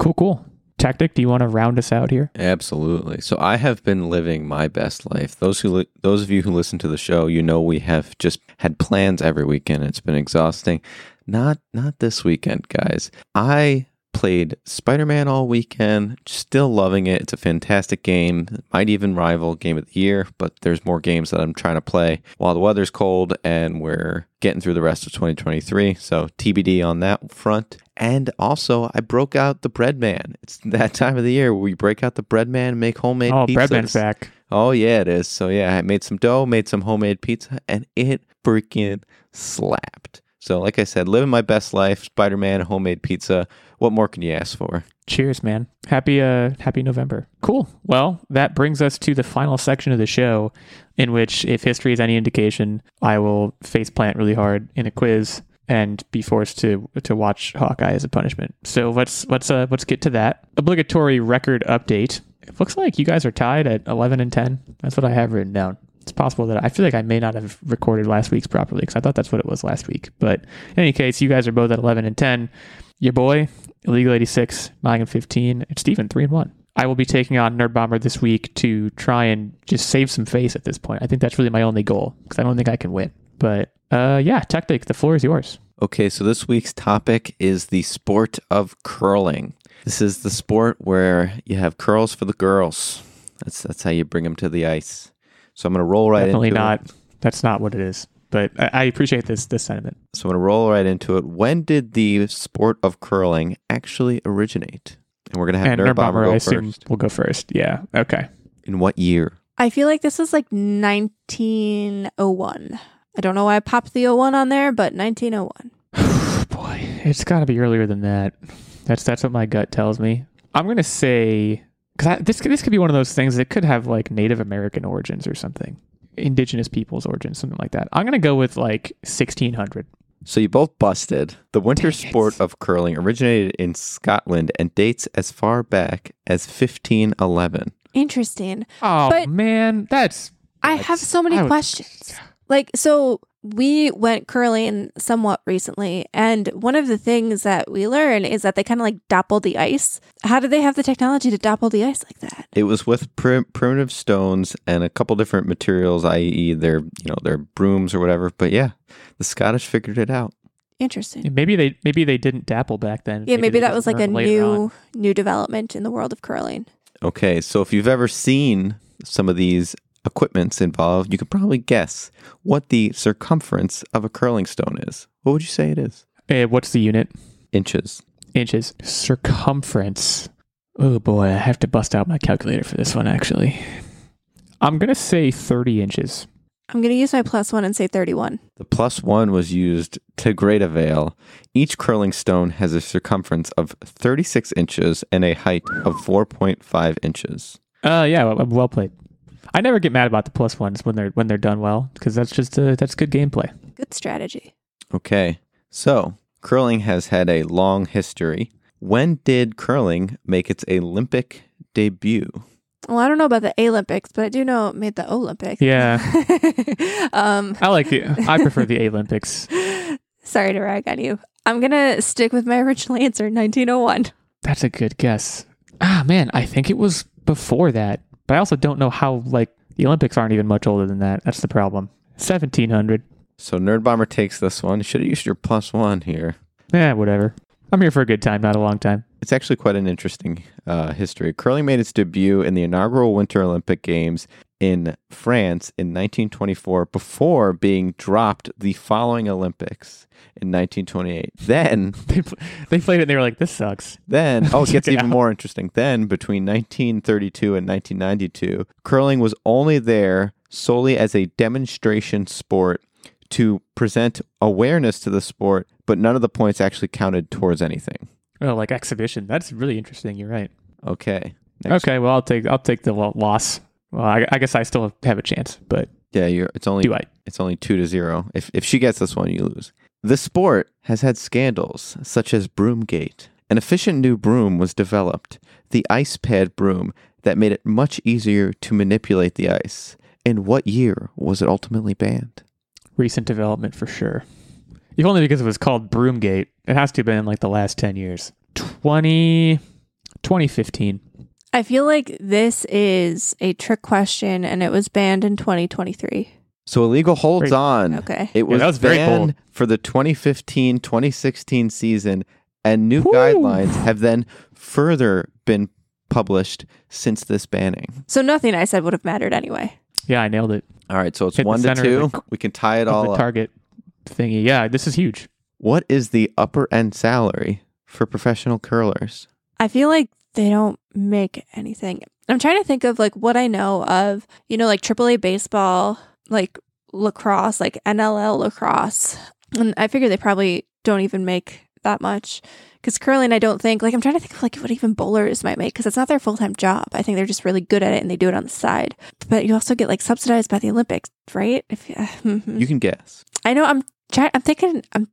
Cool, cool. Techtic, do you want to round us out here? Absolutely. So I have been living my best life. Those who li- those of you who listen to the show, you know we have just had plans every weekend. It's been exhausting. Not not this weekend, guys. I played Spider-Man all weekend. Still loving it. It's a fantastic game. Might even rival game of the year, but there's more games that I'm trying to play while the weather's cold and we're getting through the rest of 2023. So TBD on that front. And also, I broke out the bread man. It's that time of the year where we break out the bread man and make homemade oh, pizzas. Breadman's back. Oh yeah, it is. So yeah, I made some dough, made some homemade pizza, and it freaking slapped. So like I said, living my best life, Spider-Man, homemade pizza. What more can you ask for? Cheers, man. Happy uh happy November. Cool. Well, that brings us to the final section of the show in which if history is any indication, I will face plant really hard in a quiz and be forced to to watch Hawkeye as a punishment. So let's let's uh let's get to that. Obligatory record update. It looks like you guys are tied at 11 and 10. That's what I have written down. It's possible that I feel like I may not have recorded last week's properly because I thought that's what it was last week. But in any case, you guys are both at 11 and 10. Your boy, Illeagle 86, 9 and 15, and Steven, 3 and 1. I will be taking on Nerdbomber this week to try and just save some face at this point. I think that's really my only goal because I don't think I can win. But uh, yeah, Techtic, the floor is yours. Okay, so this week's topic is the sport of curling. This is the sport where you have curls for the girls. That's that's how you bring them to the ice. So I'm going to roll right into Definitely into not. it. That's not what it is. But I, I appreciate this this sentiment. So I'm going to roll right into it. When did the sport of curling actually originate? And we're going to have and Nerd Nerd Bomber Bomber, go I assume, first. will go first. Yeah. Okay. In what year? I feel like this is like 1901. I don't know why I popped the 01 on there, but 1901. Boy, it's got to be earlier than that. That's that's what my gut tells me. I'm gonna say because this this could be one of those things that could have like Native American origins or something, indigenous peoples origins, something like that. I'm gonna go with like 1600. So you both busted. The winter Dang it. sport of curling originated in Scotland and dates as far back as 1511. Interesting. Oh But- man, that's I have so many I would- questions. Like, so we went curling somewhat recently, and one of the things that we learn is that they kind of like dapple the ice. How did they have the technology to dapple the ice like that? It was with prim- primitive stones and a couple different materials, i.e., their you know their brooms or whatever. But yeah, the Scottish figured it out. Interesting. maybe they maybe they didn't dapple back then. Yeah, maybe they that was like a new on. new development in the world of curling. Okay, so if you've ever seen some of these equipments involved, you could probably guess what the circumference of a curling stone is. What would you say it is? Eh, what's the unit? Inches. inches. Circumference. Oh boy, I have to bust out my calculator for this one actually. I'm going to say 30 inches. I'm going to use my plus one and say 31. The plus one was used to great avail. Each curling stone has a circumference of 36 inches and a height of 4.5 inches. Uh, yeah, well, well played. I never get mad about the plus ones when they're when they're done well because that's just uh, that's good gameplay. Good strategy. Okay, so curling has had a long history. When did curling make its Olympic debut? Well, I don't know about the Olympics, but I do know it made the Olympics. Yeah, um, I like the I prefer the Olympics. sorry to rag on you. I'm going to stick with my original answer, 1901. That's a good guess. Ah, man, I think it was before that, but I also don't know how. Like the Olympics aren't even much older than that. That's the problem. 1700. So Nerdbomber takes this one. Should have used your plus one here. Yeah, whatever. I'm here for a good time, not a long time. It's actually quite an interesting uh, history. Curling made its debut in the inaugural Winter Olympic Games in France in 1924 before being dropped the following Olympics in 1928. Then, They pl- they played it and they were like, "This sucks." then, oh, it gets even out. more interesting. Then, between 1932 and 1992, curling was only there solely as a demonstration sport to present awareness to the sport, but none of the points actually counted towards anything. Oh, like exhibition. That's really interesting. You're right. Okay. Next Okay, well, I'll take I'll take the loss. Well, I, I guess I still have a chance, but Yeah, you're. It's only do I? it's only two to zero. If if she gets this one, you lose. The sport has had scandals such as Broomgate. An efficient new broom was developed, the ice pad broom, that made it much easier to manipulate the ice. In what year was it ultimately banned? Recent development for sure. If only because it was called Broomgate. It has to have been in like the last 10 years. 20, 2015. I feel like this is a trick question and it was banned in 2023. So Illeagle holds Great. on. Okay. It was, that was very banned bold. for the 2015-2016 season, and new Whew. guidelines have then further been published since this banning. So nothing I said would have mattered anyway. Yeah, I nailed it. All right, so it's Hit one to two. the- we can tie it all the up. target thingy. Yeah, this is huge. What is the upper end salary for professional curlers? I feel like they don't make anything. I'm trying to think of like what I know of, you know, like AAA baseball, like lacrosse, like NLL lacrosse. And I figure they probably don't even make that much. Because curling, I don't think, like, I'm trying to think of like what even bowlers might make because it's not their full time job. I think they're just really good at it and they do it on the side. But you also get like subsidized by the Olympics, right? If. You uh, mm-hmm. can guess. I know I'm trying, I'm thinking, I'm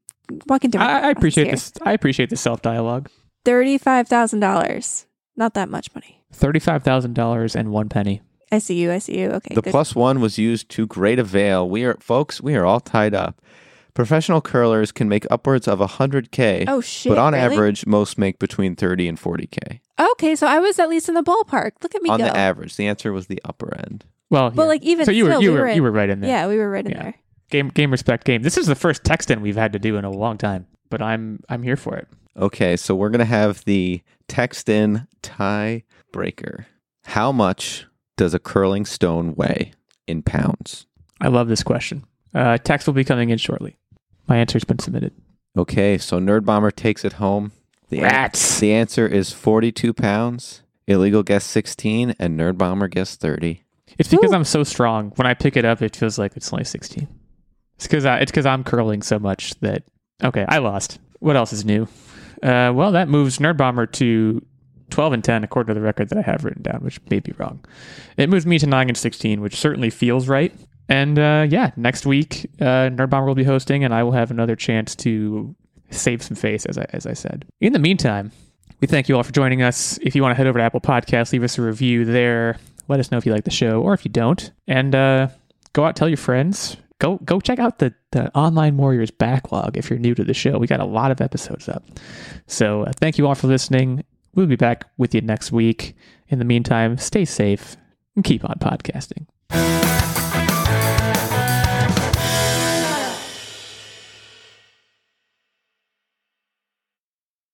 walking through. my I, I appreciate here. this. I appreciate the self dialogue. Thirty-five thousand dollars. Not that much money. Thirty-five thousand dollars and one penny. I see you. I see you. Okay. The good. plus one was used to great avail. We are, folks, we are all tied up. Professional curlers can make upwards of 100K, Oh shit! but on really? average, most make between 30 and 40K. Okay, so I was at least in the ballpark. Look at me on go. the average, the answer was the upper end. Well, but here. like even so you still, were you we were, were in, you were right in there. yeah, we were right in Yeah. there. Game game respect game. This is the first text in we've had to do in a long time, but I'm I'm here for it. Okay, so we're going to have the text in tie breaker. How much does a curling stone weigh in pounds? I love this question. Uh, text will be coming in shortly. My answer's been submitted. Okay, so Nerdbomber takes it home. The, an- the answer is 42 pounds. Illeagle guess 16, and Nerdbomber guess 30. It's because Woo. I'm so strong. When I pick it up, it feels like it's only 16. It's because it's because I'm curling so much that okay, I lost. What else is new? Uh, well, that moves Nerdbomber to 12 and 10 according to the record that I have written down, which may be wrong. It moves me to 9 and 16, which certainly feels right. And uh, yeah, next week uh, Nerdbomber will be hosting, and I will have another chance to save some face, as I as I said. In the meantime, we thank you all for joining us. If you want to head over to Apple Podcasts, leave us a review there. Let us know if you like the show or if you don't. And uh, go out, tell your friends. Go go check out the, the Online Warriors backlog if you're new to the show. We got a lot of episodes up. So uh, thank you all for listening. We'll be back with you next week. In the meantime, stay safe and keep on podcasting.